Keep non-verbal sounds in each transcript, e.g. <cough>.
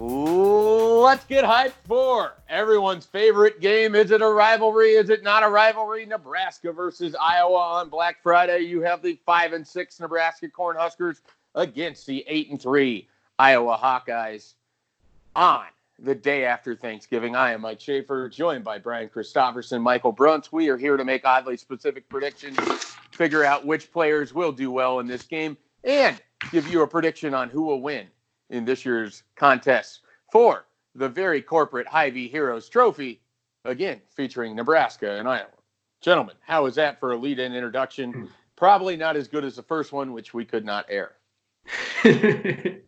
Let's get hyped for everyone's favorite game. Is it a rivalry? Is it not a rivalry? Nebraska versus Iowa on Black Friday. You have the five and six Nebraska Cornhuskers against the eight and three Iowa Hawkeyes on the day after Thanksgiving. I am Mike Schaefer, joined by Brian Christopherson, Michael Bruntz. We are here to make oddly specific predictions, figure out which players will do well in this game, and give you a prediction on who will win in this year's contest for the very corporate Hy-Vee Heroes Trophy, again featuring Nebraska and Iowa. Gentlemen, how is that for a lead-in introduction? Probably not as good as the first one, which we could not air. <laughs>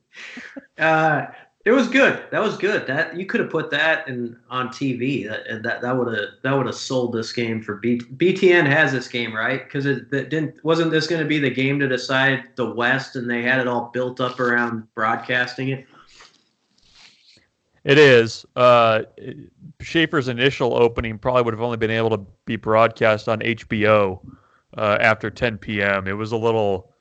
uh, it was good. That was good. That you could have put that in on TV. That that that would have that would have sold this game for B, BTN has this game right because it, it, didn't wasn't this going to be the game to decide the West and they had it all built up around broadcasting it. It is. Uh, Schaefer's initial opening probably would have only been able to be broadcast on HBO uh, after 10 p.m. It was a little,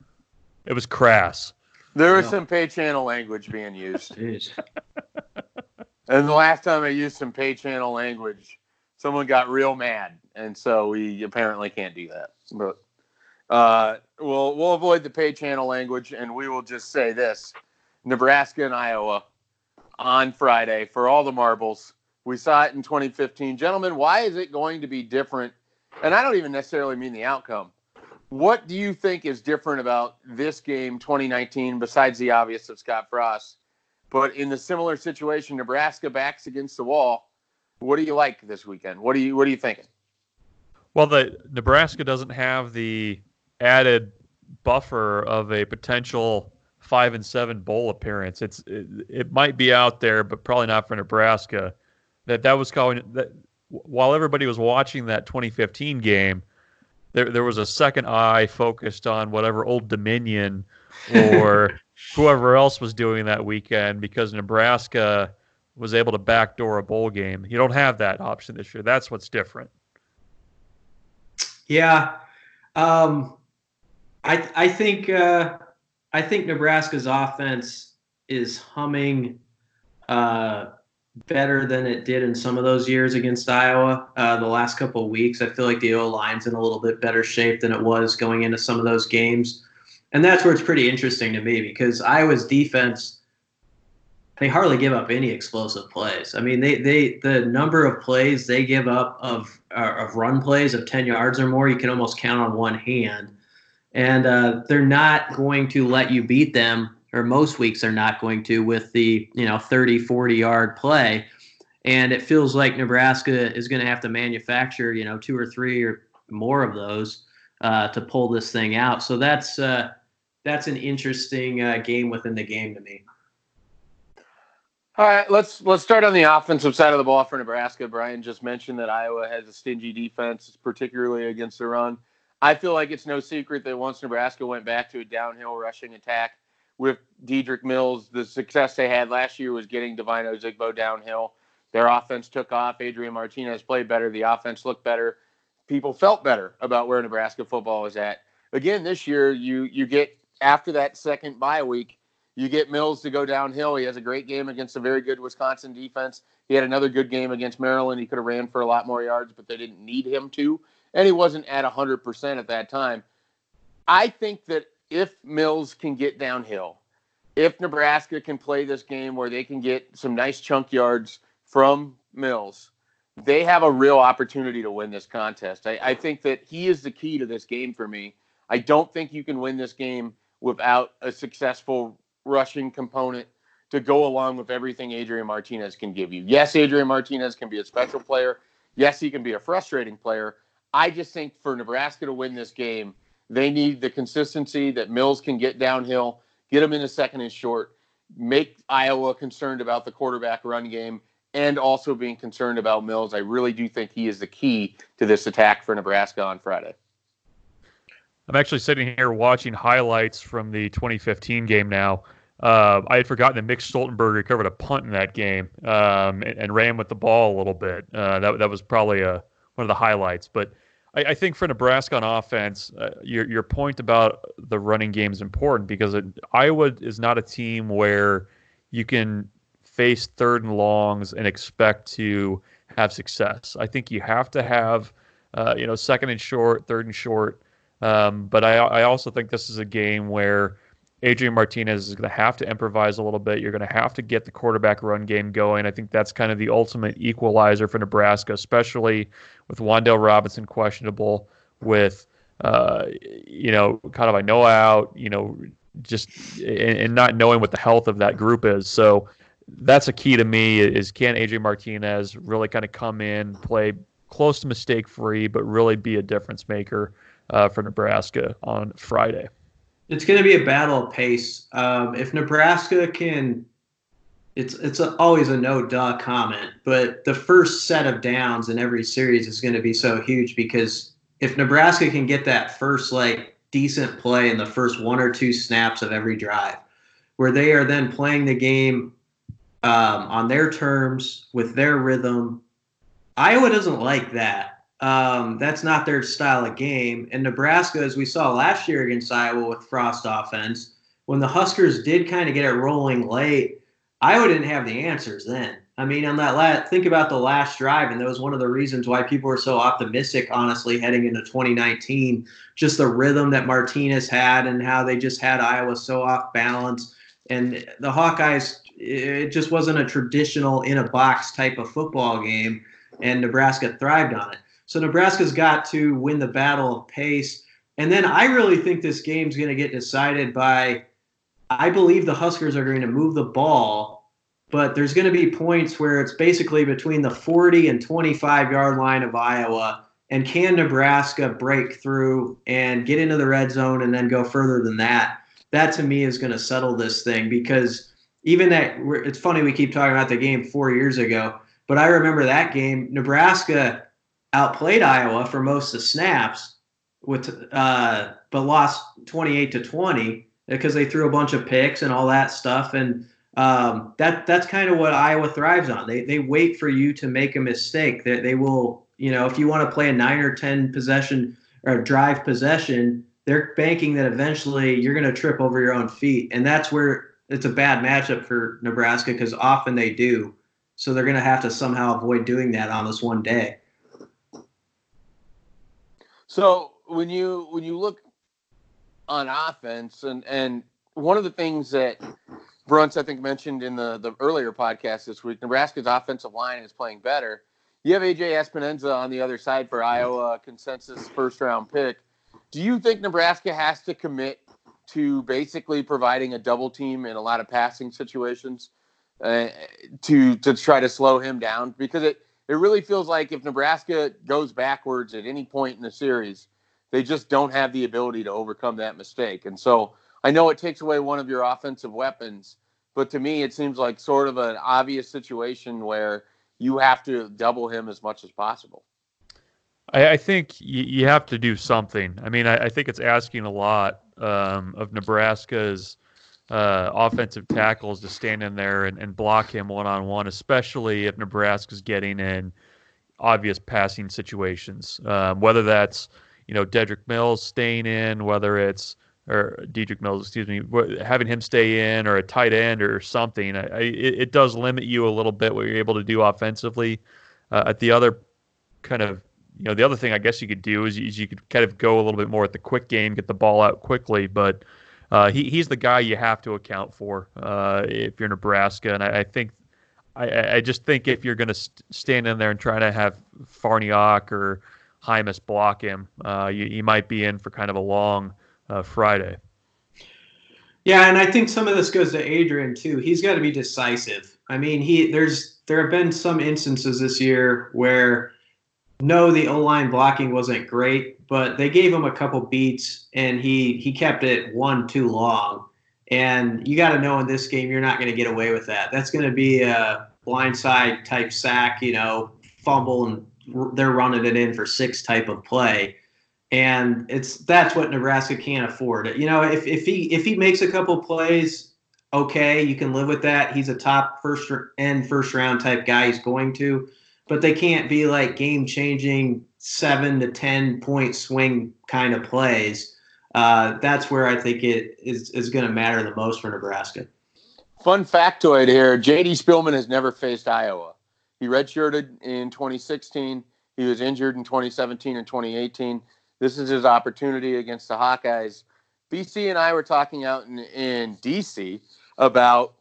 it was crass. There was some pay channel language being used. <laughs> and the last time I used some pay channel language, someone got real mad, and so we apparently can't do that. But uh, we'll we'll avoid the pay channel language, and we will just say this: Nebraska and Iowa on Friday for all the marbles. We saw it in 2015, gentlemen. Why is it going to be different? And I don't even necessarily mean the outcome. What do you think is different about this game 2019 besides the obvious of Scott Frost? But in the similar situation, Nebraska backs against the wall. What do you like this weekend? What are you what are you thinking? Well, the Nebraska doesn't have the added buffer of a potential five and seven bowl appearance. It's it, it might be out there, but probably not for Nebraska. That that was calling that while everybody was watching that 2015 game, there there was a second eye focused on whatever Old Dominion or <laughs> whoever else was doing that weekend because Nebraska was able to backdoor a bowl game. You don't have that option this year. That's what's different. Yeah, um, I I think uh, I think Nebraska's offense is humming. Uh, better than it did in some of those years against Iowa. Uh, the last couple of weeks, I feel like the O line's in a little bit better shape than it was going into some of those games, and that's where it's pretty interesting to me because Iowa's defense. They hardly give up any explosive plays. I mean, they, they the number of plays they give up of uh, of run plays of ten yards or more, you can almost count on one hand, and uh, they're not going to let you beat them or most weeks are not going to with the you know 30 40 yard play. And it feels like nebraska is going to have to manufacture you know two or three or more of those uh, to pull this thing out. So that's uh, that's an interesting uh, game within the game to me. All right let's let's start on the offensive side of the ball for nebraska. Brian just mentioned that iowa has a stingy defense particularly against the run. I feel like it's no secret that once nebraska went back to a downhill rushing attack with Dedrick Mills, the success they had last year was getting Devine Ozigbo downhill. Their offense took off. Adrian Martinez played better. The offense looked better. People felt better about where Nebraska football is at. Again, this year you you get after that second bye week, you get Mills to go downhill. He has a great game against a very good Wisconsin defense. He had another good game against Maryland. He could have ran for a lot more yards, but they didn't need him to, and he wasn't at 100% at that time. I think that if Mills can get downhill, if Nebraska can play this game where they can get some nice chunk yards from Mills, they have a real opportunity to win this contest. I, I, think that he is the key to this game for me. I don't think you can win this game without a successful rushing component to go along with everything Adrian Martinez can give you. Yes, Adrian Martinez can be a special player. Yes, he can be a frustrating player. I just think for Nebraska to win this game, they need the consistency that Mills can get downhill, get him in a second and short, make Iowa concerned about the quarterback run game, and also being concerned about Mills. I really do think he is the key to this attack for Nebraska on Friday. I'm actually sitting here watching highlights from the 2015 game now. Uh, I had forgotten that Mick Stoltenberg recovered a punt in that game um, and, and, ran with the ball a little bit. Uh, that, that was probably a, one of the highlights. But I, I think for Nebraska on offense, uh, your your point about the running game is important because it, Iowa is not a team where you can face third and longs and expect to have success. I think you have to have, uh, you know, second and short, third and short. Um, but I, I also think this is a game where Adrian Martinez is going to have to improvise a little bit. You're going to have to get the quarterback run game going. I think that's kind of the ultimate equalizer for Nebraska, especially with Wan'Dale Robinson questionable, with uh, you know, kind of I know out, you know, just and, and, not knowing what the health of that group is. So that's a key to me is can Adrian Martinez really kind of come in, play close to mistake free, but really be a difference maker uh, for Nebraska on Friday. It's going to be a battle of pace. Um, if Nebraska can, it's it's a, always a no duh comment, but the first set of downs in every series is going to be so huge because if Nebraska can get that first like decent play in the first one or two snaps of every drive, where they are then playing the game um, on their terms with their rhythm, Iowa doesn't like that. Um, that's not their style of game. And Nebraska, as we saw last year against Iowa with Frost offense, when the Huskers did kind of get it rolling late, Iowa didn't have the answers then. I mean, on that last, think about the last drive, and that was one of the reasons why people were so optimistic, honestly, heading into 2019. Just the rhythm that Martinez had and how they just had Iowa so off balance. And the Hawkeyes, it just wasn't a traditional in a box type of football game, and Nebraska thrived on it. So Nebraska's got to win the battle of pace. And then I really think this game's going to get decided by I believe the Huskers are going to move the ball, but there's going to be points where it's basically between the 40 and 25 yard line of Iowa. And can Nebraska break through and get into the red zone and then go further than that? That to me is going to settle this thing because even that, it's funny we keep talking about the game four years ago, but I remember that game. Nebraska outplayed Iowa for most of the snaps, with uh, but lost 28 to 20 because they threw a bunch of picks and all that stuff. And um, that that's kind of what Iowa thrives on. They they wait for you to make a mistake. That they, they will, you know, if you want to play a nine or ten possession or drive possession, they're banking that eventually you're going to trip over your own feet, and that's where it's a bad matchup for Nebraska because often they do. So they're going to have to somehow avoid doing that on this one day. So when you when you look on offense, and and one of the things that Bruntz I think mentioned in the the earlier podcast this week, Nebraska's offensive line is playing better. You have AJ Epenesa on the other side for Iowa consensus first round pick. Do you think Nebraska has to commit to basically providing a double team in a lot of passing situations uh, to to try to slow him down? Because it it really feels like if Nebraska goes backwards at any point in the series, they just don't have the ability to overcome that mistake. And so I know it takes away one of your offensive weapons, but to me, it seems like sort of an obvious situation where you have to double him as much as possible. I, I think you, you, have to do something. I mean, I, I think it's asking a lot um, of Nebraska's uh, offensive tackles to stand in there and, and block him one on one, especially if Nebraska's getting in obvious passing situations. Um, whether that's you know Dedrick Mills staying in, whether it's or Dedrick Mills, excuse me, having him stay in or a tight end or something. I, I, it, does limit you a little bit what you're able to do offensively. Uh, at the other kind of you know the other thing I guess you could do is, is you could kind of go a little bit more at the quick game, get the ball out quickly, but uh, he, he's the guy you have to account for uh, if you're Nebraska. And I, I think, I, I, just think if you're going to st- stand in there and try to have Farniok or Jaimes block him, uh, you, you might be in for kind of a long uh, Friday. Yeah, and I think some of this goes to Adrian too. He's got to be decisive. I mean, he there's there have been some instances this year where no, the O line blocking wasn't great, but they gave him a couple beats and he he kept it one too long. And you got to know in this game you're not going to get away with that. That's going to be a blindside type sack, you know, fumble and they're running it in for six type of play. And it's that's what Nebraska can't afford. You know, if if he if he makes a couple plays, okay, you can live with that. He's a top first end first round type guy. He's going to but they can't be like game changing seven to 10 point swing kind of plays. Uh, that's where I think it is, is going to matter the most for Nebraska. Fun factoid here: J.D. Spielman has never faced Iowa. He redshirted in 2016. He was injured in 2017 and 2018. This is his opportunity against the Hawkeyes. BC and I were talking out in, in DC about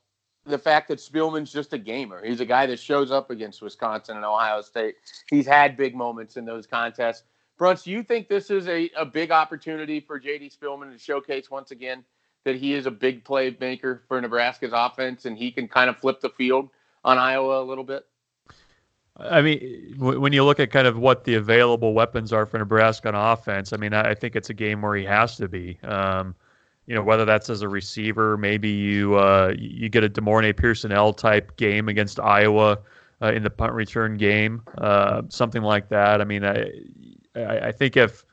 the fact that Spielman's just a gamer. He's a guy that shows up against Wisconsin and Ohio State. He's had big moments in those contests. Bruntz, do you think this is a, a big opportunity for JD Spielman to showcase once again that he is a big playmaker for Nebraska's offense and he can kind of flip the field on Iowa a little bit? I mean, when you look at kind of what the available weapons are for Nebraska on offense, I mean, I think it's a game where he has to be. Um, you know, whether that's as a receiver, maybe you uh, you get a De'Mornay Pierson-El type game against Iowa uh, in the punt return game, uh, something like that. I mean, I I think if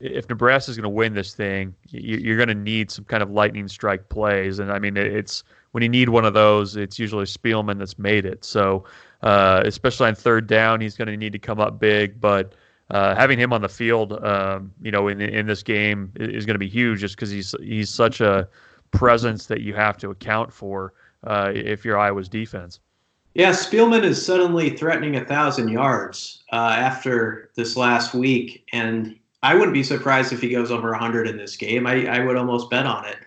if Nebraska is going to win this thing, you're going to need some kind of lightning strike plays, and I mean, it's when you need one of those, it's usually Spielman that's made it. So, uh, especially on third down, he's going to need to come up big, but uh, having him on the field, um, you know, in in this game is going to be huge, just because he's he's such a presence that you have to account for uh, if you're Iowa's defense. Yeah, Spielman is suddenly threatening a thousand yards uh, after this last week, and I wouldn't be surprised if he goes over 100 in this game. I, I would almost bet on it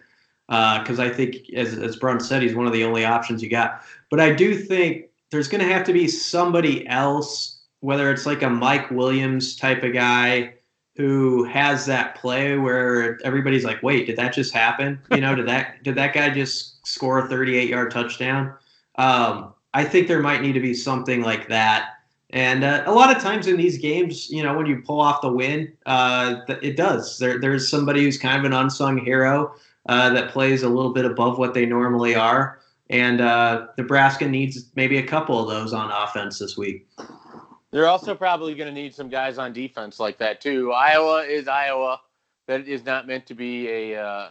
because uh, I think, as as Brun said, he's one of the only options you got. But I do think there's going to have to be somebody else whether it's like a Mike Williams type of guy who has that play where everybody's like, "Wait, did that just happen? You know, did that did that guy just score a 38 yard touchdown?" Um, I think there might need to be something like that. And uh, a lot of times in these games, you know, when you pull off the win, uh, it does. There, there's somebody who's kind of an unsung hero uh, that plays a little bit above what they normally are. And uh, Nebraska needs maybe a couple of those on offense this week. They're also probably going to need some guys on defense like that too. Iowa is Iowa. That is not meant to be a uh,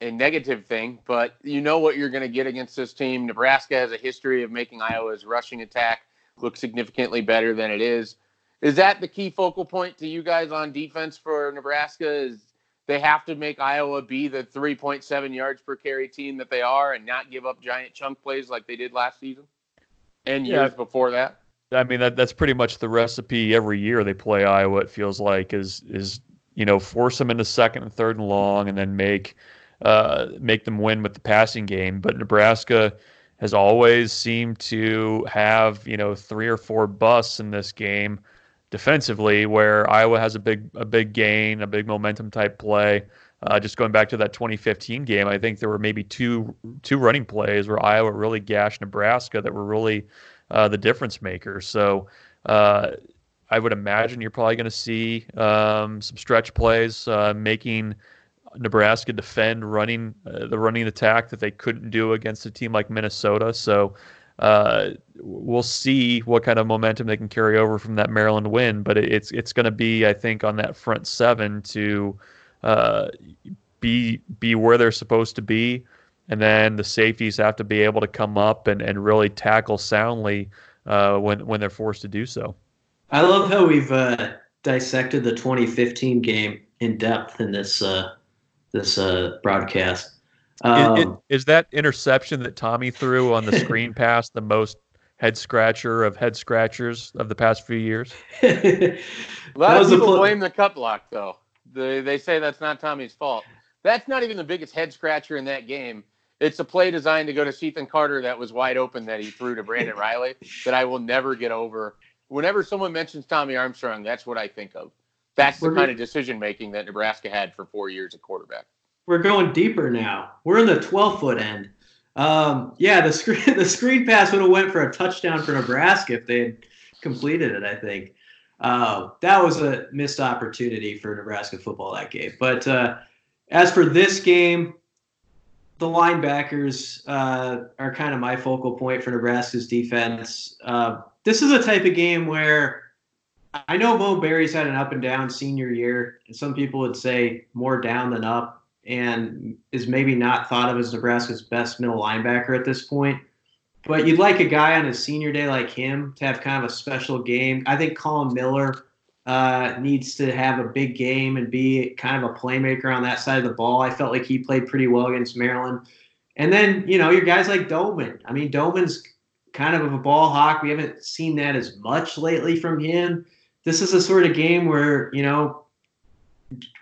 a negative thing, but you know what you're going to get against this team. Nebraska has a history of making Iowa's rushing attack look significantly better than it is. Is that the key focal point to you guys on defense for Nebraska? Is they have to make Iowa be the 3.7 yards per carry team that they are and not give up giant chunk plays like they did last season and years before that? I mean that that's pretty much the recipe every year they play Iowa. It feels like is is you know force them into second and third and long, and then make uh, make them win with the passing game. But Nebraska has always seemed to have you know three or four busts in this game defensively, where Iowa has a big a big gain, a big momentum type play. Uh, just going back to that 2015 game, I think there were maybe two two running plays where Iowa really gashed Nebraska that were really uh, the difference maker. So uh, I would imagine you're probably going to see um, some stretch plays uh, making Nebraska defend running uh, the running attack that they couldn't do against a team like Minnesota. So uh, we'll see what kind of momentum they can carry over from that Maryland win. But it's it's going to be, I think, on that front seven to be be where they're supposed to be and then the safeties have to be able to come up and, and really tackle soundly uh, when when they're forced to do so. I love how we've uh, dissected the 2015 game in depth in this uh, this uh, broadcast. Um, is, is, that interception that Tommy threw on the screen <laughs> pass the most head scratcher of head scratchers of the past few years? <laughs> a lot of people pl- blame the cut block, though. They, they say that's not Tommy's fault. That's not even the biggest head scratcher in that game it's a play designed to go to Cethan Carter that was wide open that he threw to Brandon <laughs> Reilly that I will never get over. Whenever someone mentions Tommy Armstrong, that's what I think of. That's the We're kind of decision making that Nebraska had for four years at quarterback. We're going deeper now. We're in the 12 foot end. Um, yeah, the screen <laughs> the screen pass would have went for a touchdown for Nebraska if they had completed it. I think uh, that was a missed opportunity for Nebraska football that game. But uh, as for this game, the linebackers uh, are kind of my focal point for Nebraska's defense. Uh, this is a type of game where I know Mo Barry's had an up and down senior year, and some people would say more down than up, and is maybe not thought of as Nebraska's best middle linebacker at this point. But you'd like a guy on his senior day like him to have kind of a special game. I think Collin Miller uh, needs to have a big game and be kind of a playmaker on that side of the ball. I felt like he played pretty well against Maryland. And then, you know, your guys like Domann. I mean, Domann's kind of a ball hawk. We haven't seen that as much lately from him. This is a sort of game where, you know,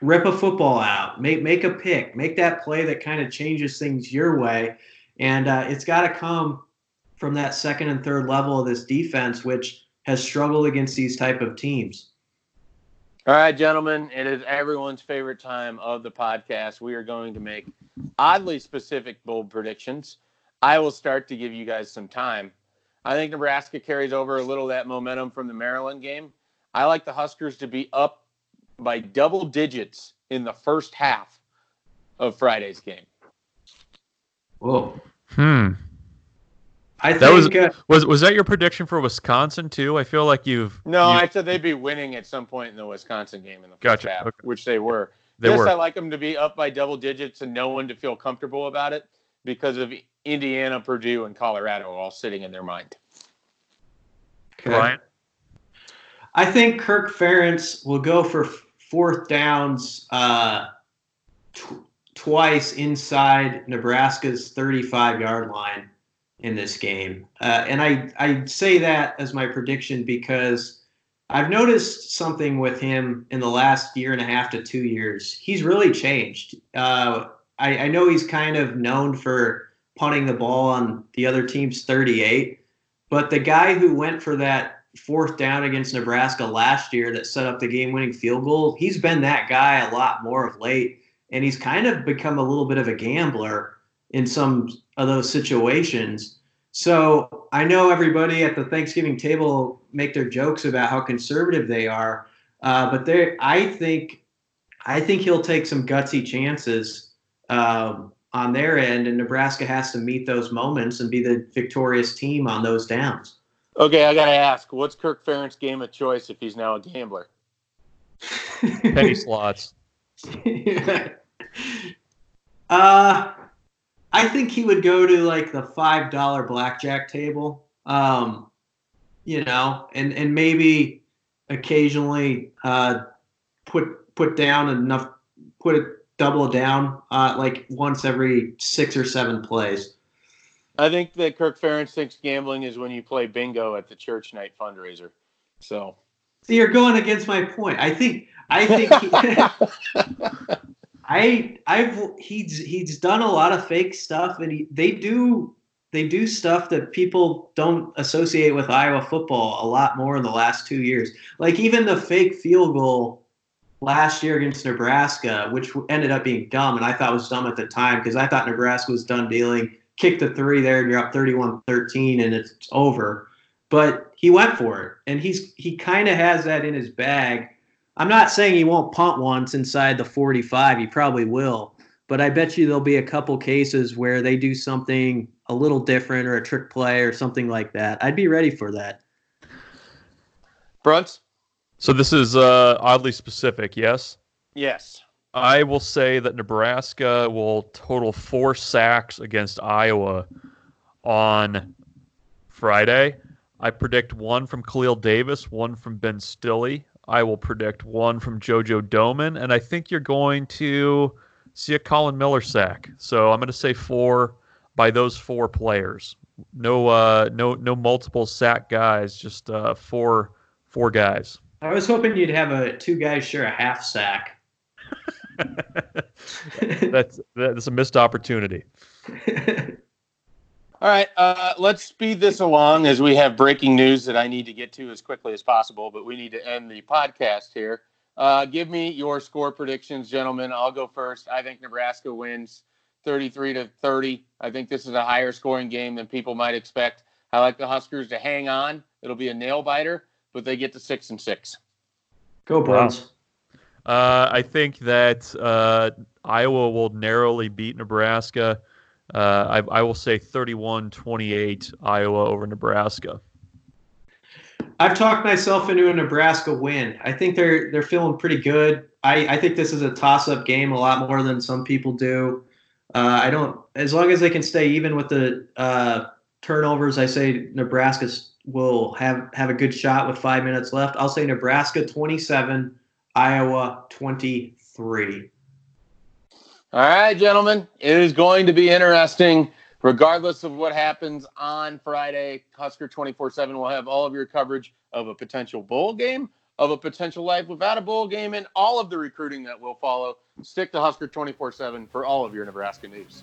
rip a football out, make make a pick, make that play that kind of changes things your way. And uh, it's got to come from that second and third level of this defense, which has struggled against these type of teams. All right, gentlemen, it is everyone's favorite time of the podcast. We are going to make oddly specific bold predictions. I will start to give you guys some time. I think Nebraska carries over a little of that momentum from the Maryland game. I like the Huskers to be up by double digits in the first half of Friday's game. Whoa. Hmm. I That was- think uh, Was was that your prediction for Wisconsin too? I feel like you've No, you- I said they'd be winning at some point in the Wisconsin game in the first Gotcha, half, okay. which they were. they yes, were. I like them to be up by double digits and no one to feel comfortable about it because of Indiana, Purdue, and Colorado all sitting in their mind. okay. Ryan. I think Kirk Ferentz will go for fourth downs uh, tw- twice inside Nebraska's 35 yard line in this game. Uh, and I, I say that as my prediction because I've noticed something with him in the last year and a half to two years. He's really changed. Uh, I, I know he's kind of known for punting the ball on the other team's 38, but the guy who went for that fourth down against Nebraska last year that set up the game winning field goal, he's been that guy a lot more of late. And he's kind of become a little bit of a gambler in some of those situations. So I know everybody at the Thanksgiving table make their jokes about how conservative they are, uh, but they I think I think he'll take some gutsy chances um, on their end, and Nebraska has to meet those moments and be the victorious team on those downs. Okay, I got to ask, what's Kirk Ferentz's game of choice if he's now a gambler? Penny slots. <laughs> uh, I think he would go to like the five dollar blackjack table. Um, you know, and and maybe occasionally uh, put put down enough, put it double down uh, like once every six or seven plays. I think that Kirk Ferentz thinks gambling is when you play bingo at the church night fundraiser. So So you're going against my point. I think I think he, <laughs> <laughs> I I've he's he's done a lot of fake stuff and he, they do they do stuff that people don't associate with Iowa football a lot more in the last 2 years. Like even the fake field goal last year against Nebraska, which ended up being dumb and I thought was dumb at the time because I thought Nebraska was done dealing. Kick the 3 there and you're up 31-13 and it's over. But he went for it and he's he kind of has that in his bag. I'm not saying he won't punt once inside the 45. He probably will. But I bet you there'll be a couple cases where they do something a little different or a trick play or something like that. I'd be ready for that. Bruntz. So this is uh, oddly specific. Yes. Yes. I will say that Nebraska will total four sacks against Iowa on Friday. I predict one from Khalil Davis, one from Ben Stille. I will predict one from JoJo Domann, and I think you're going to see a Collin Miller sack. So I'm going to say four by those four players. No, uh, no, no multiple sack guys. Just uh, four, four guys. I was hoping you'd have a two guys share a half sack. <laughs> That's that's a missed opportunity. <laughs> All right, uh, let's speed this along as we have breaking news that I need to get to as quickly as possible, but we need to end the podcast here. Uh, give me your score predictions, gentlemen. I'll go first. I think Nebraska wins 33 to 30. I think this is a higher scoring game than people might expect. I like the Huskers to hang on. It'll be a nail biter, but they get to six and six. Go Browns. Uh, I think that uh, Iowa will narrowly beat Nebraska. Uh, I, I will say 31 28 Iowa over Nebraska. I've talked myself into a Nebraska win. I think they're they're feeling pretty good. I, I think this is a toss up game a lot more than some people do. Uh, I don't as long as they can stay even with the uh, turnovers. I say Nebraska will have have a good shot with five minutes left. I'll say Nebraska twenty seven, Iowa twenty three. All right, gentlemen. It is going to be interesting. Regardless of what happens on Friday, Husker 24 7 will have all of your coverage of a potential bowl game, of a potential life without a bowl game, and all of the recruiting that will follow. Stick to Husker 24 7 for all of your Nebraska news.